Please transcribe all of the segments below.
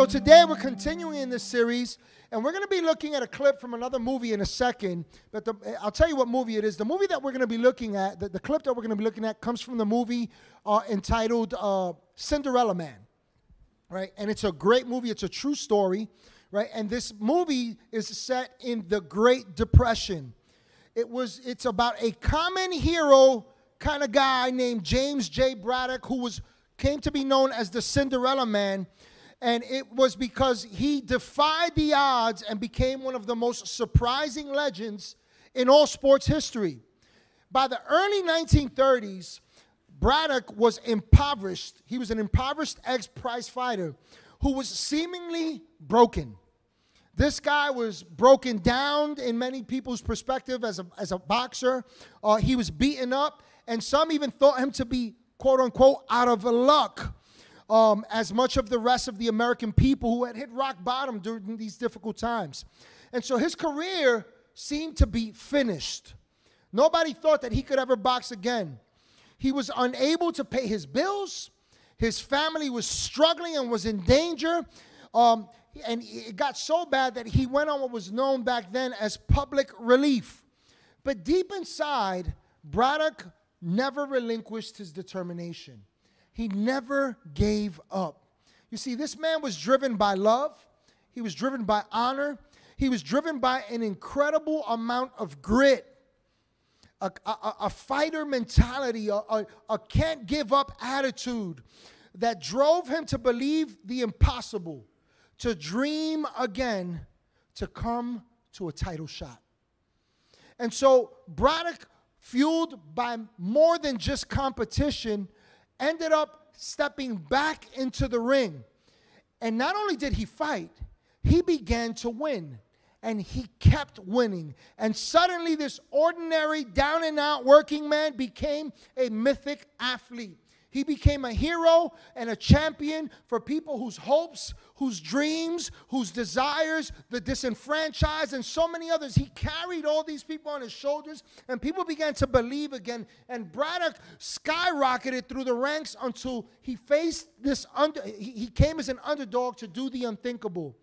so today we're continuing in this series, and we're going to be looking at a clip from another movie in a second. But the, I'll tell you what movie it is. The movie that we're going to be looking at, the, the clip that we're going to be looking at, comes from the movie uh, entitled uh, Cinderella Man, right? And it's a great movie. It's a true story, right? And this movie is set in the Great Depression. It was. It's about a common hero kind of guy named James J. Braddock who was came to be known as the Cinderella Man. And it was because he defied the odds and became one of the most surprising legends in all sports history. By the early 1930s, Braddock was impoverished. He was an impoverished ex prize fighter who was seemingly broken. This guy was broken down in many people's perspective as a, as a boxer. Uh, he was beaten up, and some even thought him to be, quote unquote, out of luck um, as much of the rest of the American people who had hit rock bottom during these difficult times. And so his career seemed to be finished. Nobody thought that he could ever box again. He was unable to pay his bills. His family was struggling and was in danger. Um, and it got so bad that he went on what was known back then as public relief. But deep inside, Braddock never relinquished his determination. He never gave up. You see, this man was driven by love, he was driven by honor, he was driven by an incredible amount of grit. A, a, a fighter mentality, a, a, a can't give up attitude that drove him to believe the impossible, to dream again, to come to a title shot. And so Braddock, fueled by more than just competition, ended up stepping back into the ring. And not only did he fight, he began to win. And he kept winning. And suddenly, this ordinary, down and out working man became a mythic athlete. He became a hero and a champion for people whose hopes, whose dreams, whose desires, the disenfranchised, and so many others. He carried all these people on his shoulders, and people began to believe again. And Braddock skyrocketed through the ranks until he faced this under. He came as an underdog to do the unthinkable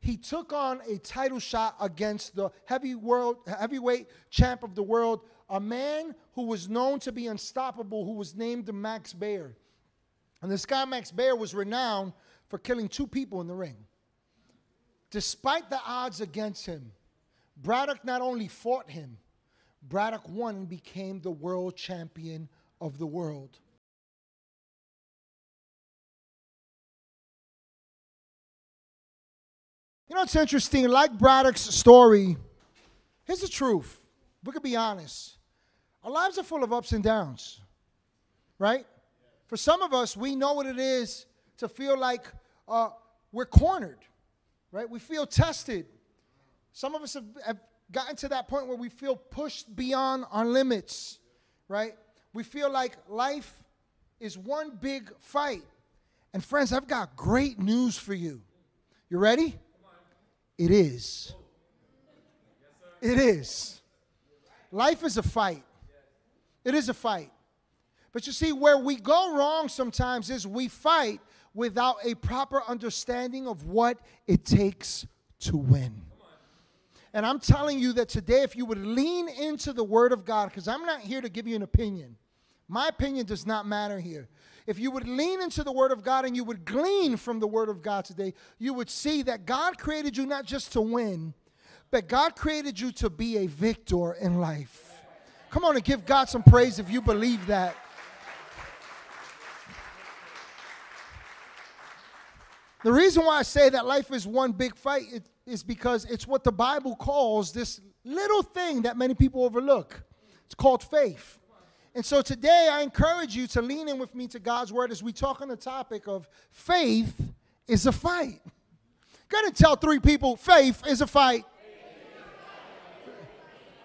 he took on a title shot against the heavy world, heavyweight champ of the world, a man who was known to be unstoppable, who was named Max Baer. And this guy, Max Baer, was renowned for killing two people in the ring. Despite the odds against him, Braddock not only fought him, Braddock won and became the world champion of the world. You know, it's interesting. Like Braddock's story, here's the truth. We could be honest. Our lives are full of ups and downs, right? For some of us, we know what it is to feel like uh, we're cornered, right? We feel tested. Some of us have, have gotten to that point where we feel pushed beyond our limits, right? We feel like life is one big fight. And friends, I've got great news for you. You ready? It is. It is. Life is a fight. It is a fight. But you see, where we go wrong sometimes is we fight without a proper understanding of what it takes to win. And I'm telling you that today, if you would lean into the Word of God, because I'm not here to give you an opinion, my opinion does not matter here. If you would lean into the Word of God and you would glean from the Word of God today, you would see that God created you not just to win, but God created you to be a victor in life. Come on and give God some praise if you believe that. The reason why I say that life is one big fight is because it's what the Bible calls this little thing that many people overlook. It's called faith. And so today I encourage you to lean in with me to God's word as we talk on the topic of faith is a fight. Gotta tell three people faith is a fight.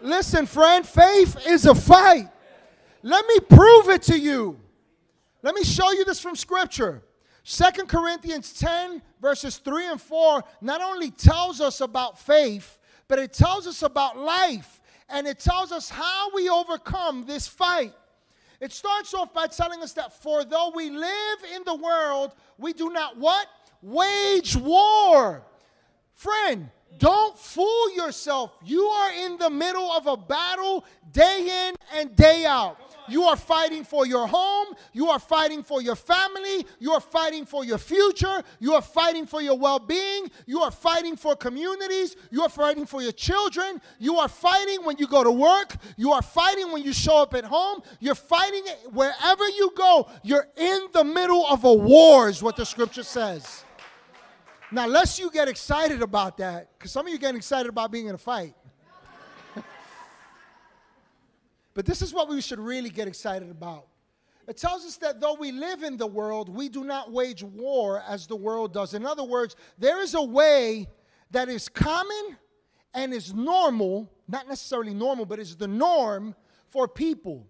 Listen, friend, faith is a fight. Let me prove it to you. Let me show you this from Scripture. Second Corinthians 10, verses 3 and 4, not only tells us about faith, but it tells us about life. And it tells us how we overcome this fight. It starts off by telling us that for though we live in the world, we do not what? wage war. Friend, don't fool yourself. You are in the middle of a battle day in and day out. You are fighting for your home. You are fighting for your family. You are fighting for your future. You are fighting for your well being. You are fighting for communities. You are fighting for your children. You are fighting when you go to work. You are fighting when you show up at home. You're fighting wherever you go. You're in the middle of a war, is what the scripture says. Now, lest you get excited about that, because some of you get excited about being in a fight. but this is what we should really get excited about. It tells us that though we live in the world, we do not wage war as the world does. In other words, there is a way that is common and is normal, not necessarily normal, but is the norm for people.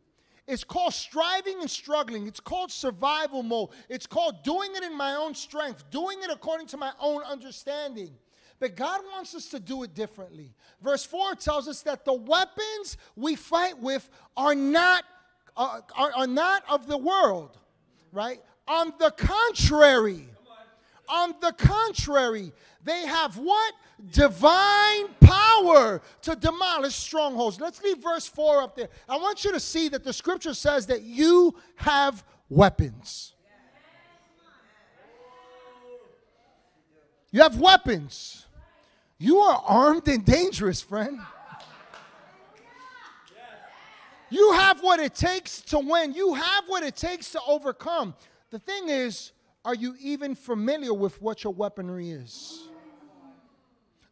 It's called striving and struggling. It's called survival mode. It's called doing it in my own strength, doing it according to my own understanding. But God wants us to do it differently. Verse 4 tells us that the weapons we fight with are not, uh, are, are not of the world, right? On the contrary, on the contrary, they have what? Divine power to demolish strongholds. Let's leave verse 4 up there. I want you to see that the scripture says that you have weapons. You have weapons. You are armed and dangerous, friend. You have what it takes to win. You have what it takes to overcome. The thing is, are you even familiar with what your weaponry is?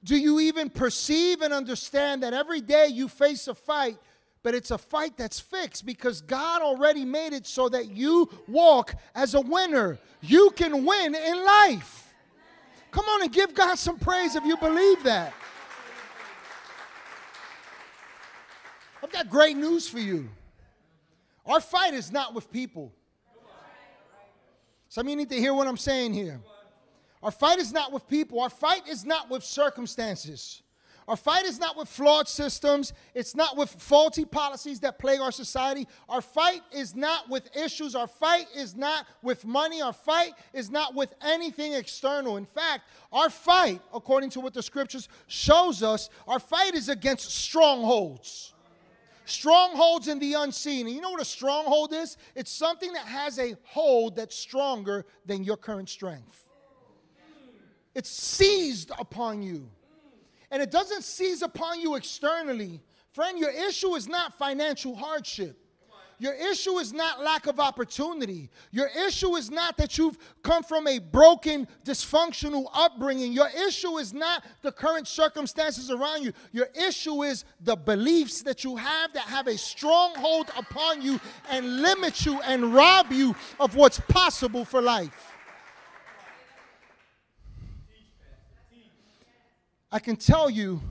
Do you even perceive and understand that every day you face a fight, but it's a fight that's fixed because God already made it so that you walk as a winner? You can win in life. Come on and give God some praise if you believe that. I've got great news for you. Our fight is not with people. Some of you need to hear what I'm saying here. Our fight is not with people, our fight is not with circumstances. Our fight is not with flawed systems. It's not with faulty policies that plague our society. Our fight is not with issues. Our fight is not with money. Our fight is not with anything external. In fact, our fight, according to what the scriptures shows us, our fight is against strongholds. Strongholds in the unseen. And you know what a stronghold is? It's something that has a hold that's stronger than your current strength. It's seized upon you. And it doesn't seize upon you externally. Friend, your issue is not financial hardship. Your issue is not lack of opportunity. Your issue is not that you've come from a broken, dysfunctional upbringing. Your issue is not the current circumstances around you. Your issue is the beliefs that you have that have a stronghold upon you and limit you and rob you of what's possible for life. I can tell you,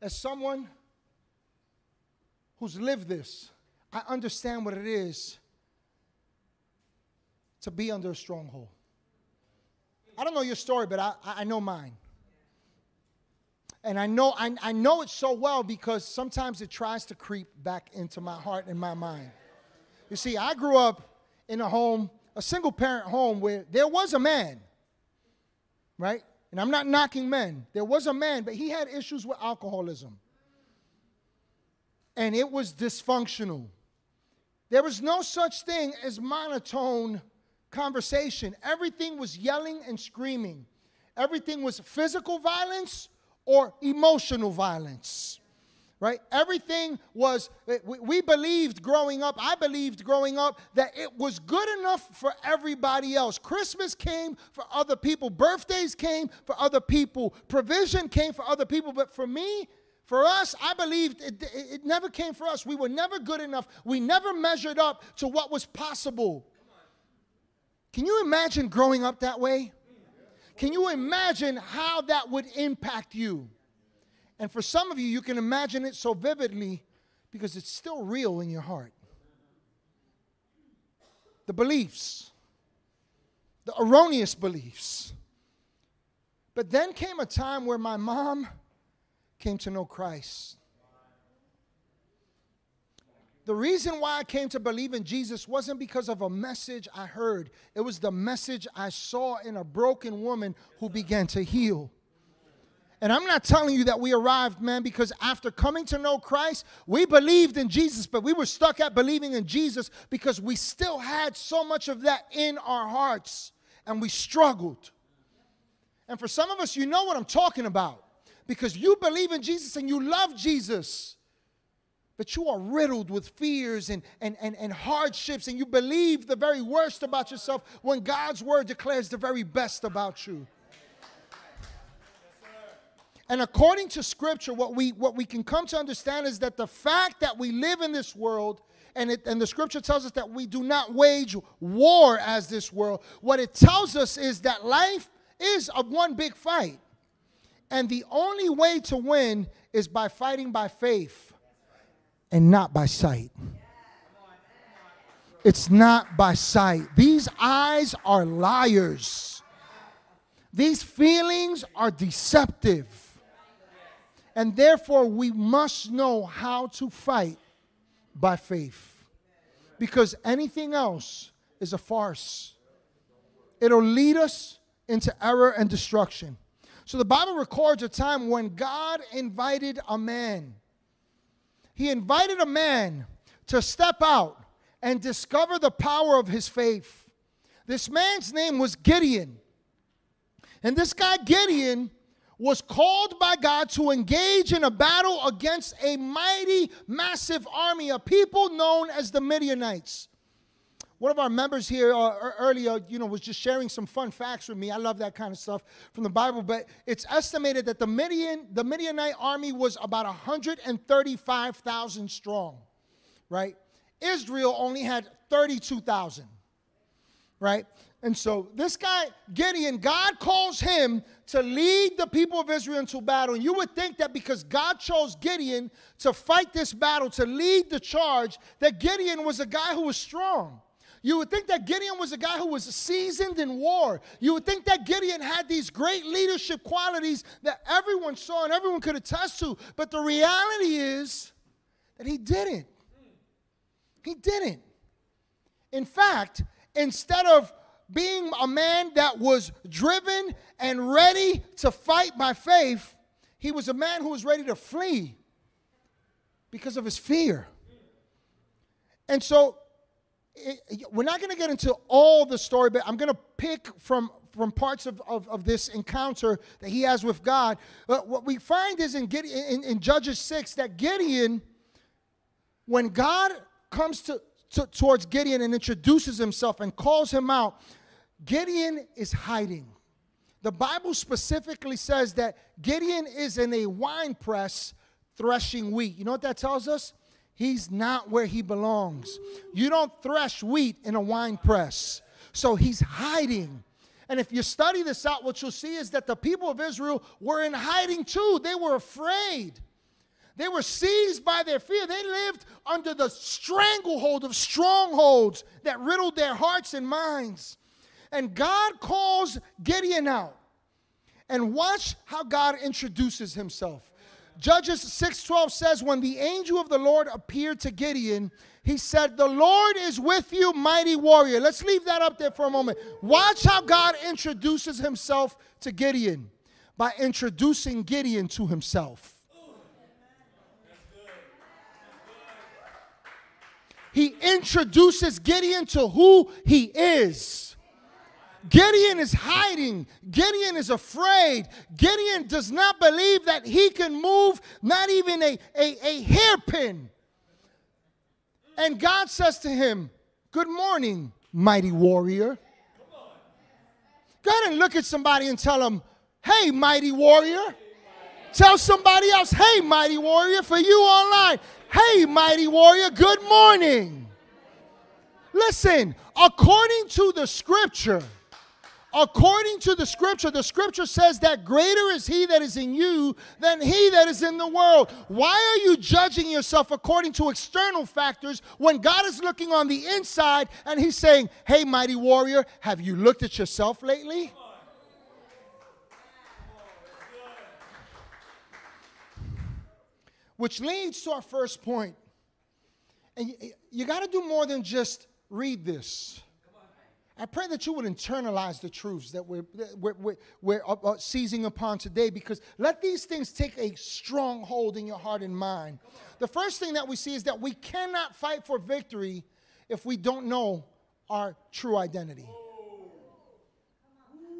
as someone who's lived this, I understand what it is to be under a stronghold. I don't know your story, but I, I know mine. And I know, I, I know it so well because sometimes it tries to creep back into my heart and my mind. You see, I grew up in a home, a single parent home, where there was a man right? And I'm not knocking men. There was a man, but he had issues with alcoholism. And it was dysfunctional. There was no such thing as monotone conversation. Everything was yelling and screaming. Everything was physical violence or emotional violence right? Everything was, we believed growing up, I believed growing up, that it was good enough for everybody else. Christmas came for other people, birthdays came for other people, provision came for other people, but for me, for us, I believed it, it, never came for us. We were never good enough. We never measured up to what was possible. Can you imagine growing up that way? Can you imagine how that would impact you? And for some of you, you can imagine it so vividly because it's still real in your heart. The beliefs, the erroneous beliefs. But then came a time where my mom came to know Christ. The reason why I came to believe in Jesus wasn't because of a message I heard, it was the message I saw in a broken woman who began to heal. And I'm not telling you that we arrived, man, because after coming to know Christ, we believed in Jesus, but we were stuck at believing in Jesus because we still had so much of that in our hearts and we struggled. And for some of us, you know what I'm talking about because you believe in Jesus and you love Jesus, but you are riddled with fears and, and, and, and hardships, and you believe the very worst about yourself when God's word declares the very best about you. And according to scripture, what we what we can come to understand is that the fact that we live in this world, and, it, and the scripture tells us that we do not wage war as this world, what it tells us is that life is a one big fight. And the only way to win is by fighting by faith and not by sight. It's not by sight. These eyes are liars. These feelings are deceptive. And therefore, we must know how to fight by faith. Because anything else is a farce, it'll lead us into error and destruction. So the Bible records a time when God invited a man. He invited a man to step out and discover the power of his faith. This man's name was Gideon. And this guy, Gideon, was called by God to engage in a battle against a mighty, massive army of people known as the Midianites. One of our members here uh, earlier, you know, was just sharing some fun facts with me. I love that kind of stuff from the Bible. But it's estimated that the Midian, the Midianite army was about 135,000 strong, right? Israel only had 32,000, right? And so this guy, Gideon, God calls him to lead the people of Israel into battle. And you would think that because God chose Gideon to fight this battle, to lead the charge, that Gideon was a guy who was strong. You would think that Gideon was a guy who was seasoned in war. You would think that Gideon had these great leadership qualities that everyone saw and everyone could attest to. But the reality is that he didn't. He didn't. In fact, instead of being a man that was driven and ready to fight by faith, he was a man who was ready to flee because of his fear. And so it, we're not going to get into all the story, but I'm going to pick from, from parts of, of, of, this encounter that he has with God. But what we find is in, Gideon, in, in Judges 6 that Gideon, when God comes to, to, towards Gideon and introduces himself and calls him out, Gideon is hiding. The Bible specifically says that Gideon is in a wine press threshing wheat. You know what that tells us? He's not where he belongs. You don't thresh wheat in a wine press. So he's hiding. And if you study this out, what you'll see is that the people of Israel were in hiding too. They were afraid. They were seized by their fear. They lived under the stranglehold of strongholds that riddled their hearts and minds. And God calls Gideon out. And watch how God introduces himself. Judges 6:12 says when the angel of the Lord appeared to Gideon, he said, "The Lord is with you, mighty warrior." Let's leave that up there for a moment. Watch how God introduces himself to Gideon by introducing Gideon to himself. He introduces Gideon to who he is. Gideon is hiding. Gideon is afraid. Gideon does not believe that he can move not even a, a, a hairpin. And God says to him, Good morning, mighty warrior. Go ahead and look at somebody and tell them, Hey, mighty warrior. Tell somebody else, Hey, mighty warrior, for you online. Hey, mighty warrior, good morning. Listen, according to the scripture, according to the scripture, the scripture says that greater is he that is in you than he that is in the world. Why are you judging yourself according to external factors when God is looking on the inside and he's saying, Hey, mighty warrior, have you looked at yourself lately? Which leads to our first point. And you, you got to do more than just read this. I pray that you would internalize the truths that we're, we're, we're, we're uh, seizing upon today because let these things take a strong hold in your heart and mind. The first thing that we see is that we cannot fight for victory if we don't know our true identity.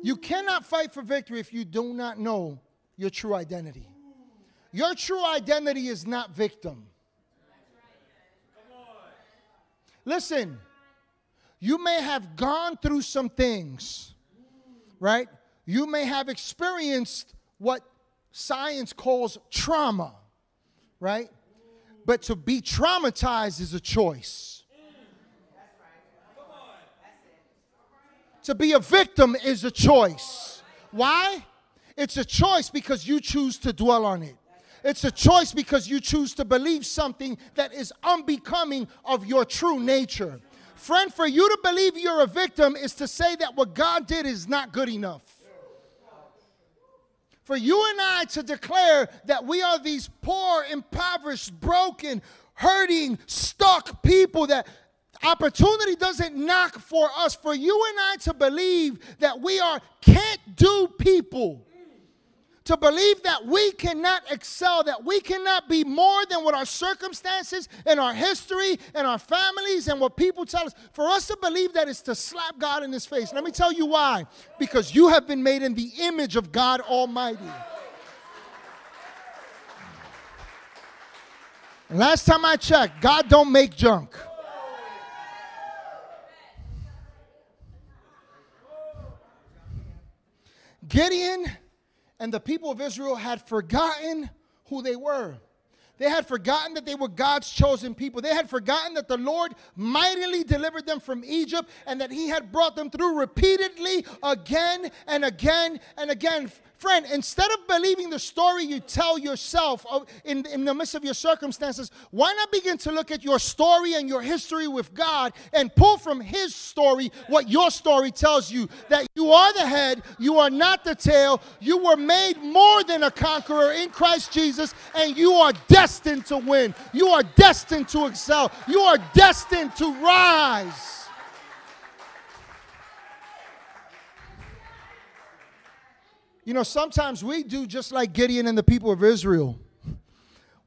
You cannot fight for victory if you do not know your true identity. Your true identity is not victim. Listen, you may have gone through some things, right? You may have experienced what science calls trauma, right? But to be traumatized is a choice. To be a victim is a choice. Why? It's a choice because you choose to dwell on it. It's a choice because you choose to believe something that is unbecoming of your true nature. Friend, for you to believe you're a victim is to say that what God did is not good enough. For you and I to declare that we are these poor, impoverished, broken, hurting, stuck people that opportunity doesn't knock for us. For you and I to believe that we are can't do people to believe that we cannot excel, that we cannot be more than what our circumstances and our history and our families and what people tell us. For us to believe that is to slap God in his face. Let me tell you why. Because you have been made in the image of God Almighty. last time I checked, God don't make junk. Gideon and the people of Israel had forgotten who they were. They had forgotten that they were God's chosen people. They had forgotten that the Lord mightily delivered them from Egypt and that He had brought them through repeatedly again and again and again. Friend, instead of believing the story you tell yourself in, in the midst of your circumstances, why not begin to look at your story and your history with God and pull from His story what your story tells you that you are the head, you are not the tail, you were made more than a conqueror in Christ Jesus, and you are destined to win. You are destined to excel. You are destined to rise. You know, sometimes we do just like Gideon and the people of Israel.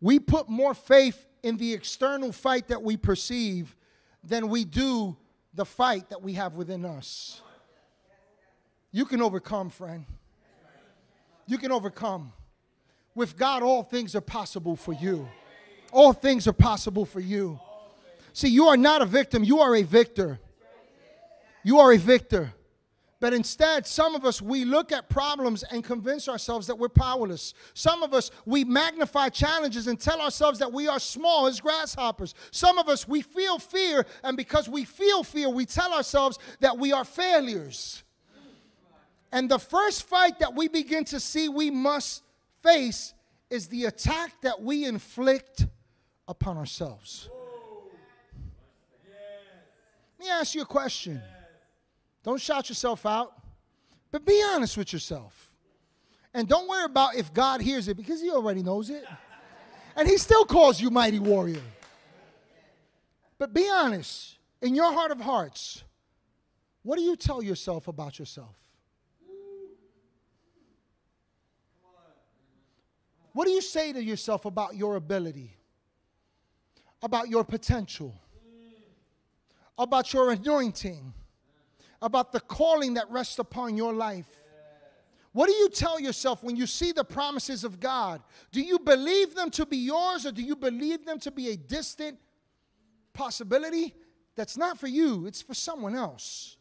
We put more faith in the external fight that we perceive than we do the fight that we have within us. You can overcome, friend. You can overcome. With God, all things are possible for you. All things are possible for you. See, you are not a victim, you are a victor. You are a victor. But instead, some of us, we look at problems and convince ourselves that we're powerless. Some of us, we magnify challenges and tell ourselves that we are small as grasshoppers. Some of us, we feel fear, and because we feel fear, we tell ourselves that we are failures. And the first fight that we begin to see we must face is the attack that we inflict upon ourselves. Let me ask you a question. Don't shout yourself out, but be honest with yourself. And don't worry about if God hears it because He already knows it. And He still calls you mighty warrior. But be honest in your heart of hearts. What do you tell yourself about yourself? What do you say to yourself about your ability, about your potential, about your anointing? About the calling that rests upon your life. What do you tell yourself when you see the promises of God? Do you believe them to be yours or do you believe them to be a distant possibility that's not for you, it's for someone else?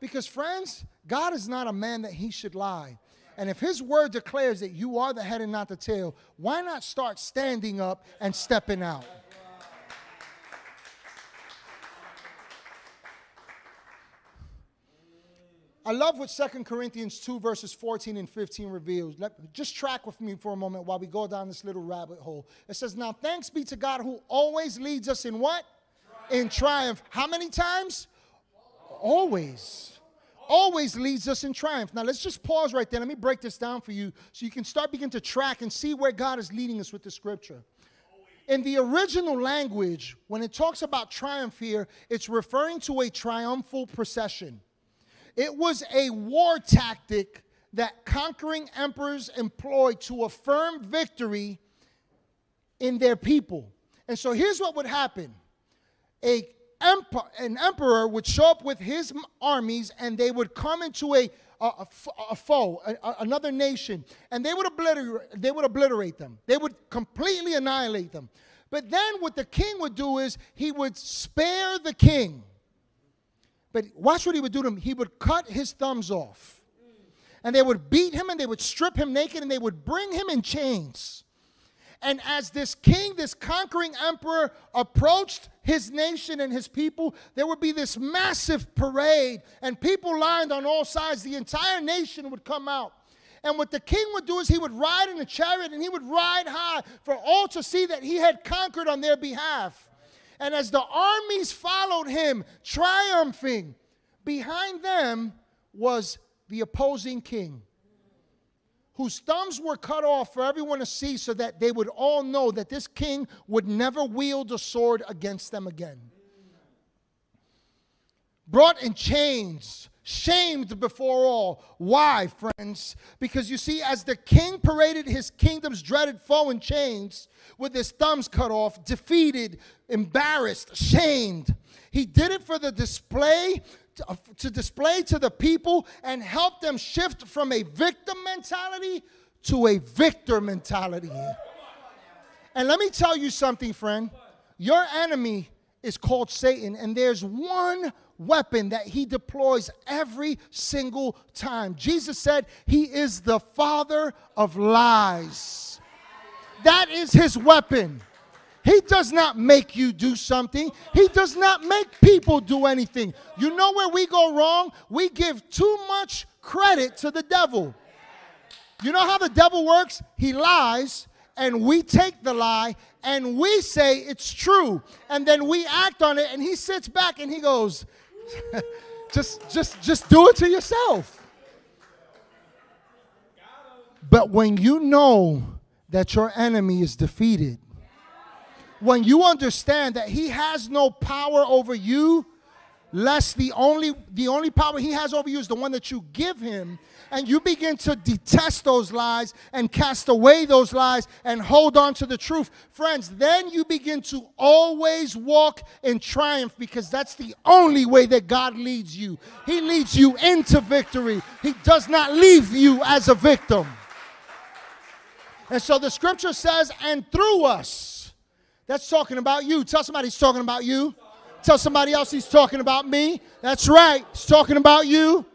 Because, friends, God is not a man that he should lie. And if his word declares that you are the head and not the tail, why not start standing up and stepping out? I love what Second Corinthians 2, verses 14 and 15 reveals. Let, just track with me for a moment while we go down this little rabbit hole. It says, Now thanks be to God who always leads us in what? Triumph. In triumph. How many times? Always. Always leads us in triumph. Now let's just pause right there. Let me break this down for you so you can start begin to track and see where God is leading us with the scripture. In the original language, when it talks about triumph here, it's referring to a triumphal procession. It was a war tactic that conquering emperors employed to affirm victory in their people. And so here's what would happen a an emperor would show up with his armies and they would come into a, a, a foe, a, another nation, and they would, they would obliterate them. They would completely annihilate them. But then what the king would do is he would spare the king. But watch what he would do to him. He would cut his thumbs off. And they would beat him and they would strip him naked and they would bring him in chains. And as this king, this conquering emperor, approached his nation and his people, there would be this massive parade, and people lined on all sides. The entire nation would come out. And what the king would do is he would ride in a chariot and he would ride high for all to see that he had conquered on their behalf. And as the armies followed him, triumphing, behind them was the opposing king whose thumbs were cut off for everyone to see so that they would all know that this king would never wield a sword against them again. Brought in chains, shamed before all. Why, friends? Because you see, as the king paraded his kingdom's dreaded foe in chains, with his thumbs cut off, defeated, embarrassed, shamed, he did it for the display to, to display to the people and help them shift from a victim mentality to a victor mentality. And let me tell you something, friend. Your enemy is called Satan, and there's one weapon that he deploys every single time. Jesus said he is the father of lies. That is his weapon. He does not make you do something. He does not make people do anything. You know where we go wrong? We give too much credit to the devil. You know how the devil works? He lies, and we take the lie and we say it's true, and then we act on it, and he sits back and he goes, just, just, just do it to yourself. But when you know that your enemy is defeated, when you understand that he has no power over you, lest the only the only power he has over you is the one that you give him and you begin to detest those lies and cast away those lies and hold on to the truth friends then you begin to always walk in triumph because that's the only way that God leads you he leads you into victory he does not leave you as a victim and so the scripture says and through us that's talking about you. Tell somebody he's talking about you. Tell somebody else he's talking about me. That's right. He's talking about you.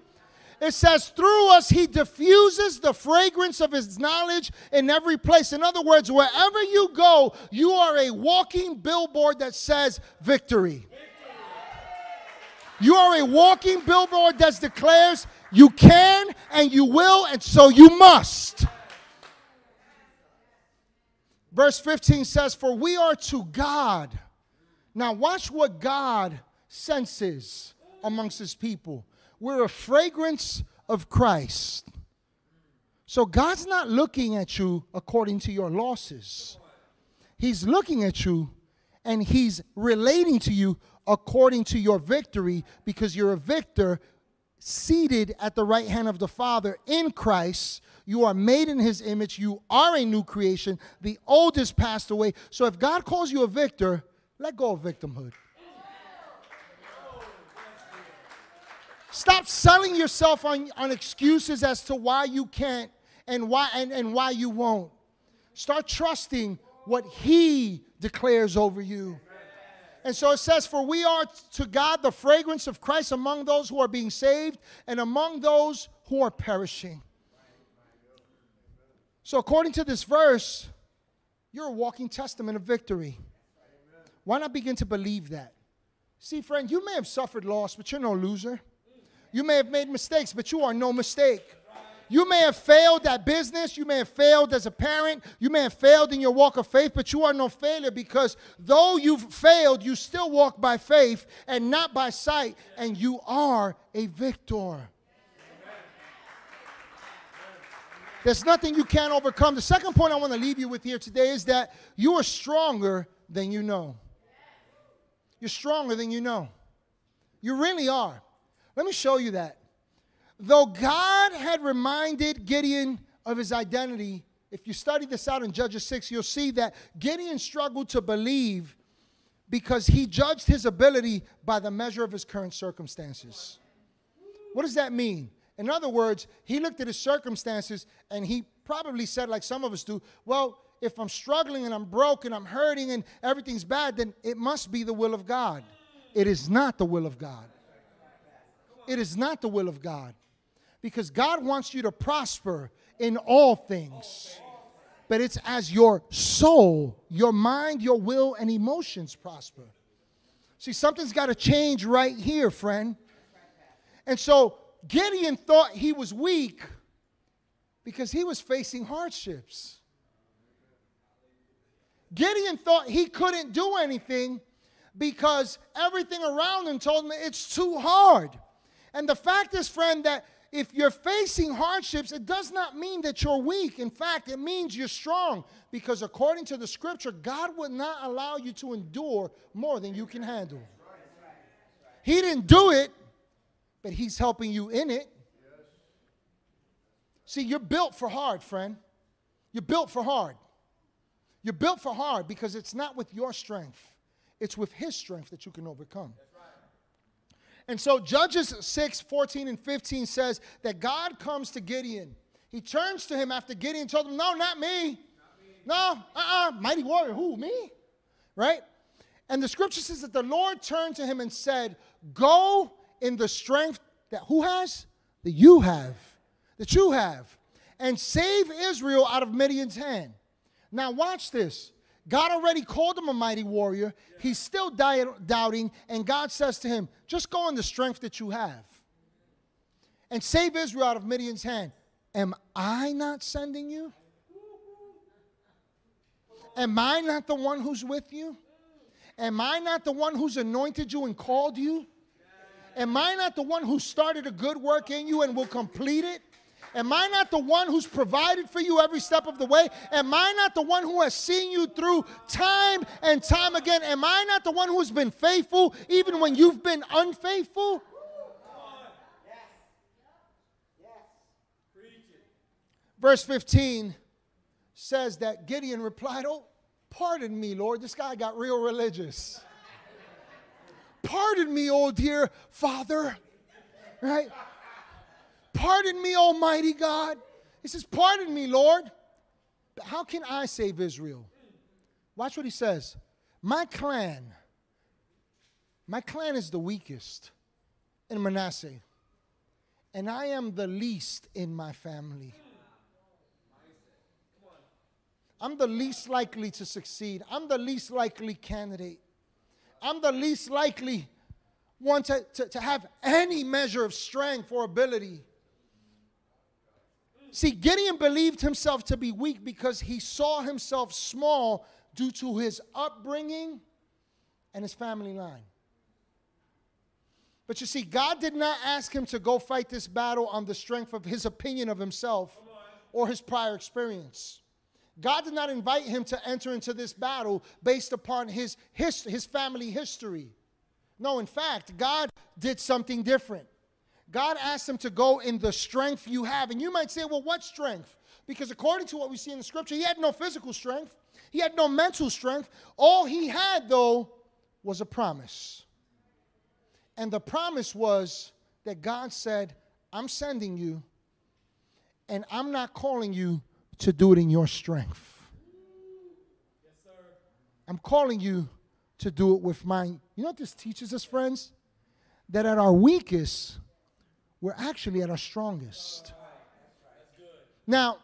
It says, through us, he diffuses the fragrance of his knowledge in every place. In other words, wherever you go, you are a walking billboard that says victory. You are a walking billboard that declares you can and you will, and so you must. Verse 15 says, For we are to God. Now, watch what God senses amongst his people. We're a fragrance of Christ. So, God's not looking at you according to your losses, He's looking at you and He's relating to you according to your victory because you're a victor seated at the right hand of the Father in Christ you are made in his image. You are a new creation. The old has passed away. So if God calls you a victor, let go of victimhood. Stop selling yourself on, on excuses as to why you can't and why and, and why you won't. Start trusting what he declares over you. And so it says, For we are to God the fragrance of Christ among those who are being saved and among those who are perishing. So, according to this verse, you're a walking testament of victory. Why not begin to believe that? See, friend, you may have suffered loss, but you're no loser. You may have made mistakes, but you are no mistake. You may have failed at business. You may have failed as a parent. You may have failed in your walk of faith, but you are no failure because though you've failed, you still walk by faith and not by sight, and you are a victor. There's nothing you can't overcome. The second point I want to leave you with here today is that you are stronger than you know. You're stronger than you know. You really are. Let me show you that. Though God had reminded Gideon of his identity, if you study this out in Judges 6, you'll see that Gideon struggled to believe because he judged his ability by the measure of his current circumstances. What does that mean? In other words, he looked at his circumstances and he probably said, like some of us do, well, if I'm struggling and I'm broke and I'm hurting and everything's bad, then it must be the will of God. It is not the will of God. It is not the will of God. Because God wants you to prosper in all things. But it's as your soul, your mind, your will, and emotions prosper. See, something's got to change right here, friend. And so Gideon thought he was weak because he was facing hardships. Gideon thought he couldn't do anything because everything around him told him it's too hard. And the fact is, friend, that if you're facing hardships, it does not mean that you're weak. In fact, it means you're strong because according to the scripture, God would not allow you to endure more than you can handle. He didn't do it but He's helping you in it. See, you're built for hard, friend. You're built for hard. You're built for hard because it's not with your strength, it's with His strength that you can overcome. And so Judges 6 14 and 15 says that God comes to Gideon. He turns to him after Gideon told him, No, not me. Not me. No, uh uh-uh. uh, mighty warrior, who? Me? Right? And the scripture says that the Lord turned to him and said, Go in the strength that who has? That you have. That you have. And save Israel out of Midian's hand. Now, watch this. God already called him a mighty warrior. He's still doubting, and God says to him, Just go in the strength that you have and save Israel out of Midian's hand. Am I not sending you? Am I not the one who's with you? Am I not the one who's anointed you and called you? Am I not the one who started a good work in you and will complete it? Am I not the one who's provided for you every step of the way? Am I not the one who has seen you through time and time again? Am I not the one who has been faithful even when you've been unfaithful? Verse 15 says that Gideon replied, Oh, pardon me, Lord. This guy got real religious. Pardon me, oh dear Father. Right? Pardon me, Almighty God. He says, Pardon me, Lord. But how can I save Israel? Watch what he says. My clan, my clan is the weakest in Manasseh, and I am the least in my family. I'm the least likely to succeed. I'm the least likely candidate. I'm the least likely one to, to, to have any measure of strength or ability. See, Gideon believed himself to be weak because he saw himself small due to his upbringing and his family line. But you see, God did not ask him to go fight this battle on the strength of his opinion of himself or his prior experience. God did not invite him to enter into this battle based upon his, his, his family history. No, in fact, God did something different. God asked him to go in the strength you have. And you might say, well, what strength? Because according to what we see in the scripture, he had no physical strength, he had no mental strength. All he had, though, was a promise. And the promise was that God said, I'm sending you, and I'm not calling you to do it in your strength. I'm calling you to do it with mine. You know what this teaches us, friends? That at our weakest, we're actually at our strongest. Now,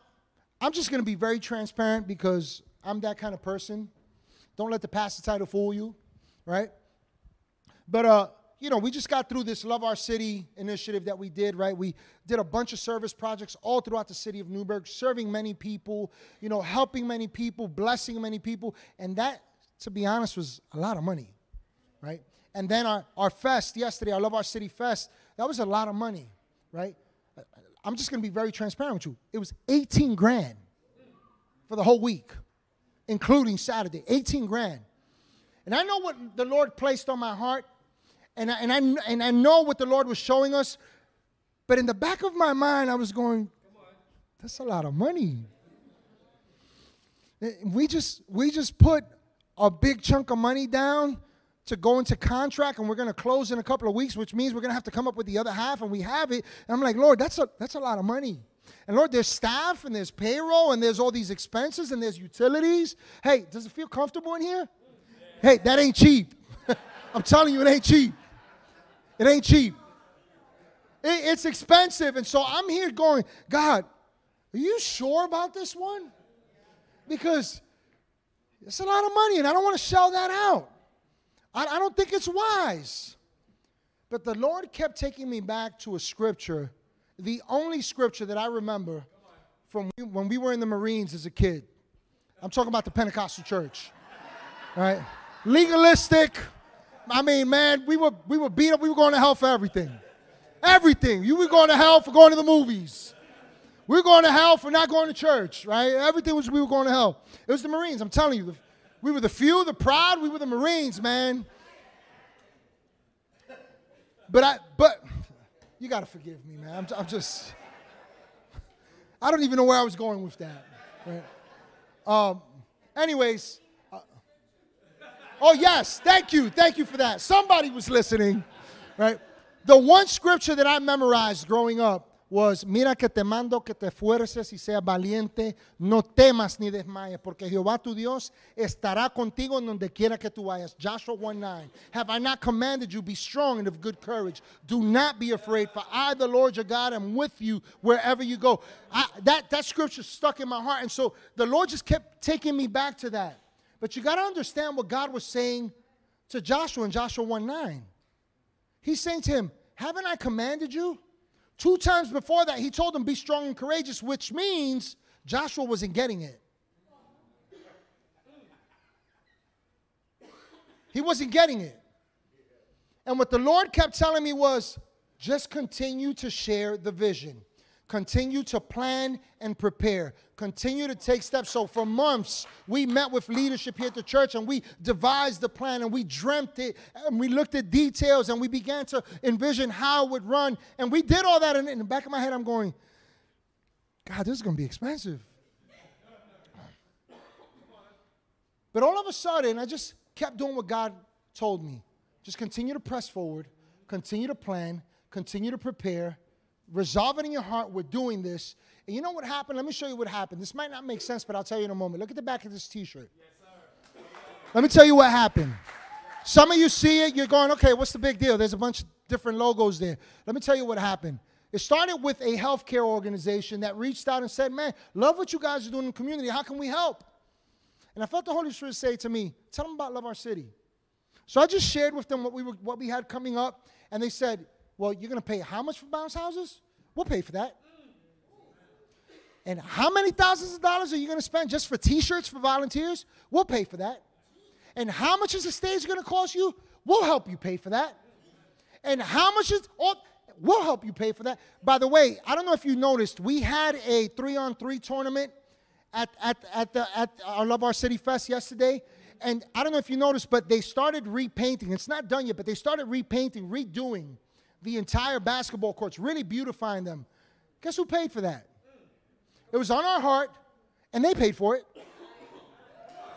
I'm just going to be very transparent because I'm that kind of person. Don't let the pastor title fool you, right? But uh, you know, we just got through this Love Our City initiative that we did, right? We did a bunch of service projects all throughout the city of Newburgh, serving many people, you know, helping many people, blessing many people. And that, to be honest, was a lot of money, right? And then our, our fest yesterday, our Love Our City Fest, that was a lot of money, right? I'm just to be very transparent with you. It was 18 grand for the whole week, including Saturday. 18 grand. And I know what the Lord placed on my heart, and I, and I, and I know what the Lord was showing us. But in the back of my mind, I was going, that's a lot of money. We just we just put a big chunk of money down to go into contract and we're going to close in a couple of weeks, which means we're going to have to come up with the other half and we have it. And I'm like, Lord, that's a that's a lot of money. And Lord, there's staff and there's payroll and there's all these expenses and there's utilities. Hey, does it feel comfortable in here? Hey, that ain't cheap. I'm telling you, it ain't cheap. It ain't cheap. It, it's expensive. And so I'm here going, God, are you sure about this one? Because it's a lot of money and I don't want to shell that out. I, I don't think it's wise. But the Lord kept taking me back to a scripture, the only scripture that I remember from when we were in the Marines as a kid. I'm talking about the Pentecostal church, right? Legalistic. I mean, man, we were we were beat up. We were going to hell for everything, everything. You were going to hell for going to the movies. We were going to hell for not going to church, right? Everything was we were going to hell. It was the Marines. I'm telling you, we were the few, the proud. We were the Marines, man. But I, but you got to forgive me, man. I'm, I'm, just, I don't even know where I was going with that. Right? Um, anyways, uh, oh yes, thank you, thank you for that. Somebody was listening, right? The one scripture that I memorized growing up was, mira que te mando que te esfuerces y seas valiente, no temas ni desmayes, porque Jehová tu Dios estará contigo en donde quiera que tú vayas. Joshua 1:9. Have I not commanded you, be strong and of good courage. Do not be afraid, for I, the Lord your God, am with you wherever you go. I, that, that scripture stuck in my heart. And so the Lord just kept taking me back to that. But you got to understand what God was saying to Joshua in Joshua 1:9. He's saying to him, Haven't I commanded you? Two times before that, he told them, Be strong and courageous, which means Joshua wasn't getting it. He wasn't getting it. And what the Lord kept telling me was just continue to share the vision. Continue to plan and prepare. Continue to take steps. So, for months, we met with leadership here at the church and we devised the plan and we dreamt it and we looked at details and we began to envision how it would run. And we did all that. And in the back of my head, I'm going, God, this is going to be expensive. But all of a sudden, I just kept doing what God told me. Just continue to press forward, continue to plan, continue to prepare resolve it in your heart, we're doing this. And you know what happened? Let me show you what happened. This might not make sense, but I'll tell you in a moment. Look at the back of this t shirt. Yes, Let me tell you what happened. Some of you see it, you're going, okay, what's the big deal? There's a bunch of different logos there. Let me tell you what happened. It started with a healthcare organization that reached out and said, man, love what you guys are doing in the community. How can we help? And I felt the Holy Spirit say to me, tell them about Love Our City. So I just shared with them what we, were, what we had coming up, and they said, well, you're going to pay how much for bounce houses? We'll pay for that. And how many thousands of dollars are you going to spend just for t shirts for volunteers? We'll pay for that. And how much is the stage going to cost you? We'll help you pay for that. And how much is, oh, we'll help you pay for that. By the way, I don't know if you noticed, we had a three on three tournament at, at, at, the, at our Love Our City Fest yesterday. And I don't know if you noticed, but they started repainting. It's not done yet, but they started repainting, redoing the entire basketball courts, really beautifying them. Guess who paid for that? It was on our heart, and they paid for it.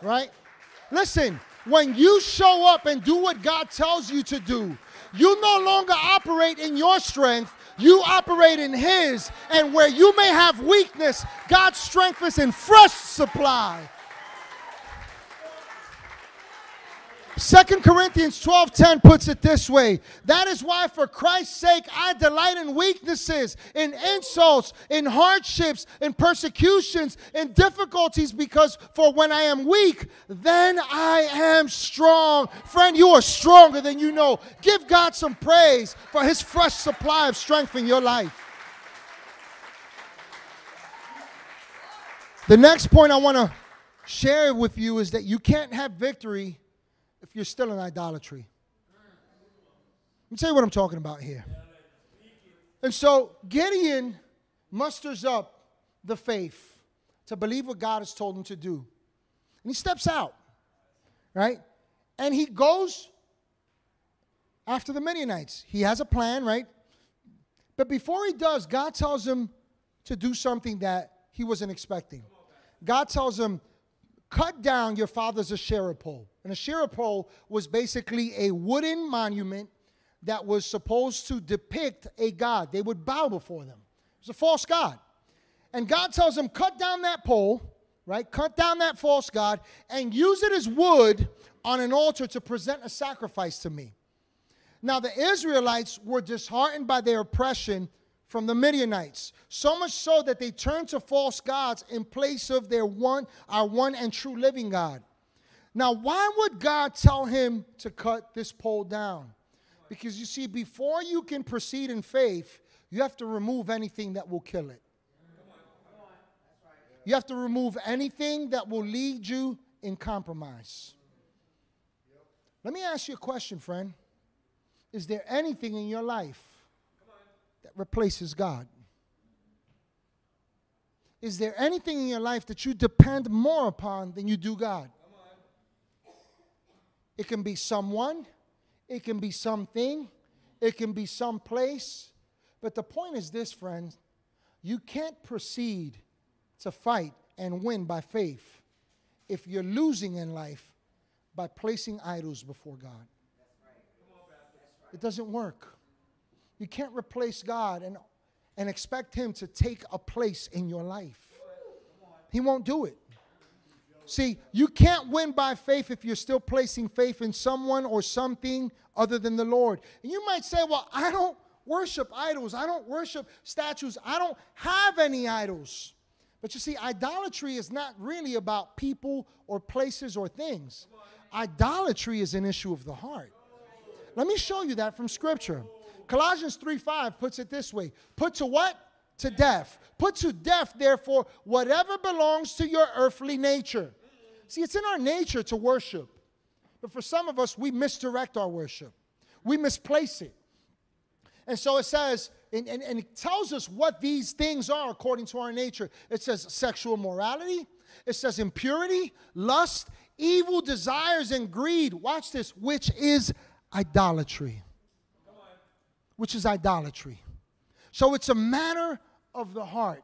Right? Listen, when you show up and do what God tells you to do, you no longer operate in your strength, you operate in His. And where you may have weakness, God's strength is in fresh supply. Second Corinthians 12:10 puts it this way. That is why for Christ's sake I delight in weaknesses, in insults, in hardships, in persecutions, in difficulties because for when I am weak, then I am strong. Friend, you are stronger than you know. Give God some praise for his fresh supply of strength in your life. The next point I want to share with you is that you can't have victory if you're still in idolatry. Let me tell you what I'm talking about here. And so Gideon musters up the faith to believe what God has told him to do. And he steps out, right? And he goes after the Midianites. He has a plan, right? But before he does, God tells him to do something that he wasn't expecting. God tells him, cut down your father's Asherah pole. And Asherah pole was basically a wooden monument that was supposed to depict a god. They would bow before them. It was a false god. And God tells them, cut down that pole, right? Cut down that false god and use it as wood on an altar to present a sacrifice to me. Now, the Israelites were disheartened by their oppression from the Midianites, so much so that they turned to false gods in place of their one, our one and true living God. Now, why would God tell him to cut this pole down? Because you see, before you can proceed in faith, you have to remove anything that will kill it. You have to remove anything that will lead you in compromise. Let me ask you a question, friend. Is there anything in your life that replaces God? Is there anything in your life that you depend more upon than you do God? It can be someone, it can be something, it can be some place. But the point is this, friends you can't proceed to fight and win by faith if you're losing in life by placing idols before God. It doesn't work. You can't replace God and, and expect Him to take a place in your life. He won't do it. See, you can't win by faith if you're still placing faith in someone or something other than the Lord. And you might say, well, I don't worship idols. I don't worship statues. I don't have any idols. But you see, idolatry is not really about people or places or things. Idolatry is an issue of the heart. Let me show you that from Scripture. Colossians 3 5 puts it this way Put to what? To death. Put to death, therefore, whatever belongs to your earthly nature. See, it's in our nature to worship. But for some of us, we misdirect our worship, we misplace it. And so it says, and, and, and, it tells us what these things are according to our nature. It says sexual morality, it says impurity, lust, evil desires, and greed. Watch this, which is idolatry. Which is idolatry. So it's a matter of the heart.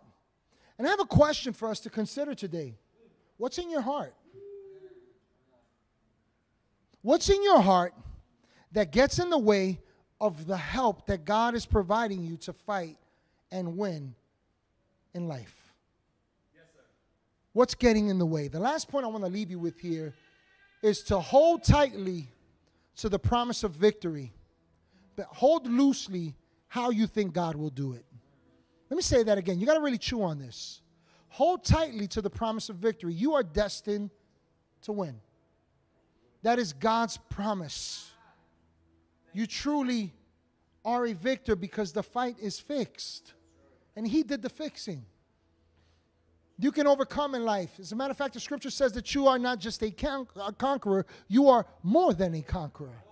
And I have a question for us to consider today. What's in your heart? What's in your heart that gets in the way of the help that God is providing you to fight and win in life. Yes, What's getting in the way? The last point I want to leave you with here is to hold tightly to the promise of victory, but hold loosely how you think God will do it. Let me say that again. You got to really chew on this. Hold tightly to the promise of victory. You are destined to win. That is God's promise you truly are a victor because the fight is fixed. And He did the fixing. You can overcome in life. As a matter of fact, the scripture says that you are not just a, con- a conqueror, you are more than a conqueror.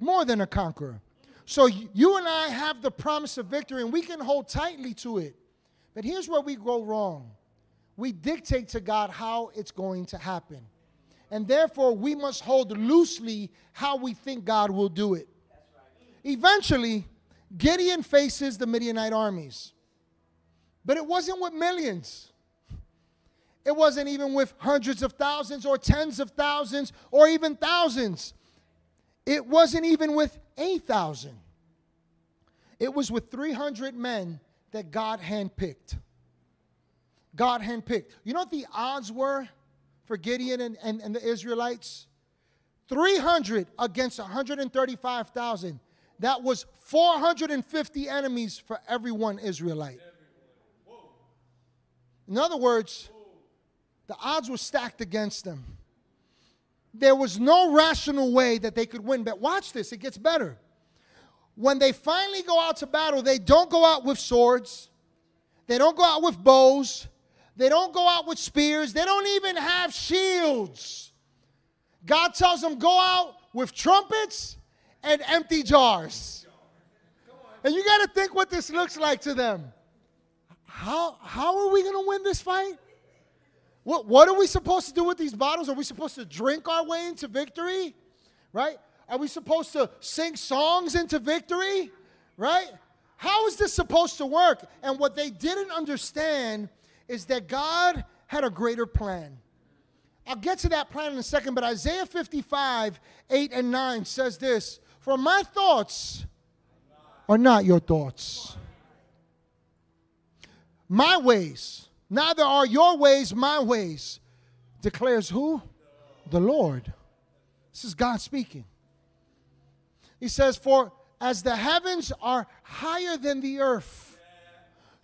More than a conqueror. So you and I have the promise of victory and we can hold tightly to it. But here's where we go wrong we dictate to God how it's going to happen and therefore we must hold loosely how we think God will do it. Eventually, Gideon faces the Midianite armies. But it wasn't with millions. It wasn't even with hundreds of thousands or tens of thousands or even thousands. It wasn't even with 8,000. It was with 300 men that God handpicked. God handpicked. You know what the odds were for Gideon and, and, and the Israelites? 300 against 135,000. That was 450 enemies for every one Israelite. In other words, the odds were stacked against them. There was no rational way that they could win. But watch this, it gets better. When they finally go out to battle, they don't go out with swords, they don't go out with bows, they don't go out with spears. They don't even have shields. God tells them, go out with trumpets and empty jars. And you got to think what this looks like to them. how, how are we going to win this fight? What, what are we supposed to do with these bottles? Are we supposed to drink our way into victory? Right? Are we supposed to sing songs into victory? Right? How is this supposed to work? And what they didn't understand is that God had a greater plan. I'll get to that plan in a second, but Isaiah 55, 8 and 9 says this For my thoughts are not your thoughts. My ways, neither are your ways my ways, declares who? The Lord. This is God speaking. He says, For as the heavens are higher than the earth,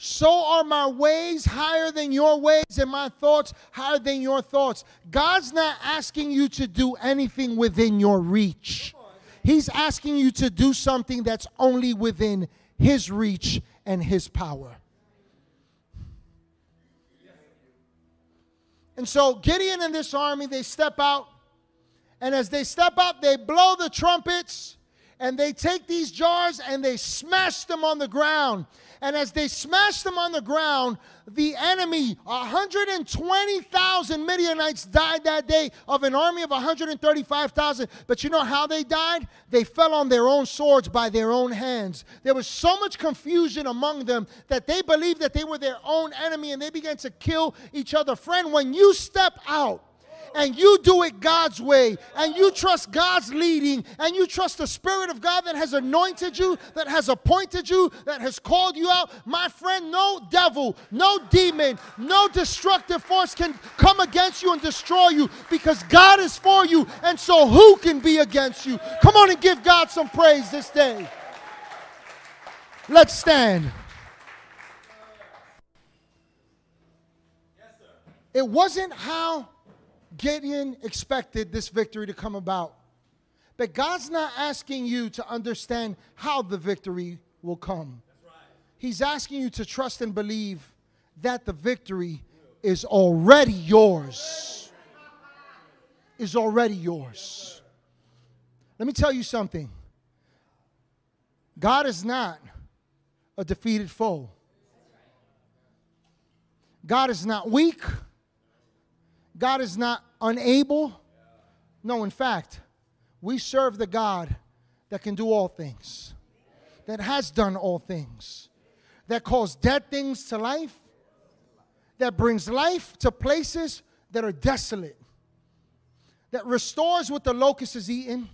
so are my ways higher than your ways, and my thoughts higher than your thoughts. God's not asking you to do anything within your reach. He's asking you to do something that's only within His reach and His power. And so Gideon and this army, they step out. And as they step out, they blow the trumpets and they take these jars and they smash them on the ground. And as they smashed them on the ground, the enemy, 120,000 Midianites died that day of an army of 135,000. But you know how they died? They fell on their own swords by their own hands. There was so much confusion among them that they believed that they were their own enemy and they began to kill each other. Friend, when you step out, and you do it God's way and you trust God's leading and you trust the Spirit of God that has anointed you, that has appointed you, that has called you out, my friend, no devil, no demon, no destructive force can come against you and destroy you because God is for you. And so who can be against you? Come on and give God some praise this day. Let's stand. It wasn't how Gideon expected this victory to come about. But God's not asking you to understand how the victory will come. He's asking you to trust and believe that the victory is already yours. Is already yours. Let me tell you something. God is not a defeated foe. God is not weak. God is not unable. No, in fact, we serve the God that can do all things, that has done all things, that calls dead things to life, that brings life to places that are desolate, that restores what the locust has eaten,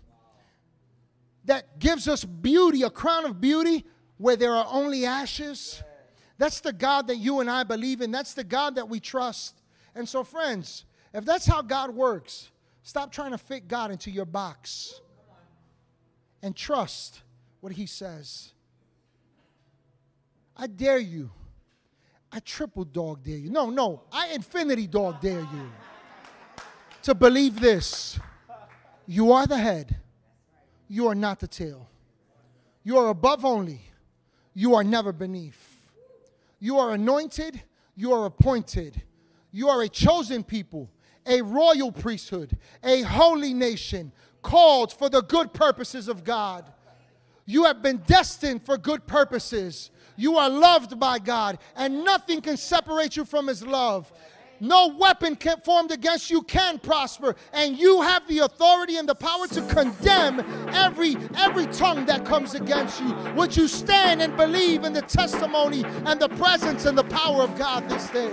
that gives us beauty, a crown of beauty where there are only ashes. That's the God that you and I believe in. That's the God that we trust. And so, friends, if that's how God works, stop trying to fit God into your box and trust what He says. I dare you. I triple dog dare you. No, no, I infinity dog dare you to believe this. You are the head, you are not the tail. You are above only, you are never beneath. You are anointed, you are appointed, you are a chosen people a royal priesthood, a holy nation, called for the good purposes of God. You have been destined for good purposes. You are loved by God, and nothing can separate you from His love. No weapon can, formed against you can prosper, and you have the authority and the power to condemn every every tongue that comes against you. Would you stand and believe in the testimony and the presence and the power of God this day?